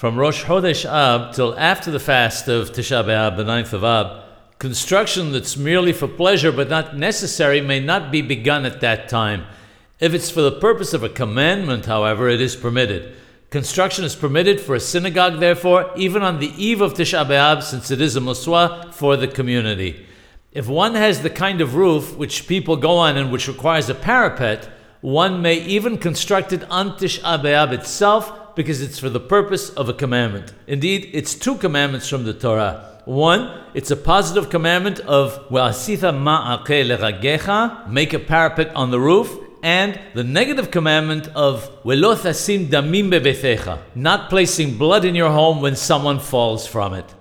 From Rosh Chodesh Ab till after the fast of Tisha B'Av, the ninth of Ab, construction that's merely for pleasure but not necessary may not be begun at that time. If it's for the purpose of a commandment, however, it is permitted. Construction is permitted for a synagogue, therefore, even on the eve of Tisha B'Av, since it is a muswa for the community. If one has the kind of roof which people go on and which requires a parapet, one may even construct it on Tisha B'Av itself because it's for the purpose of a commandment. Indeed, it's two commandments from the Torah. One, it's a positive commandment of legagecha, make a parapet on the roof, and the negative commandment of damim not placing blood in your home when someone falls from it.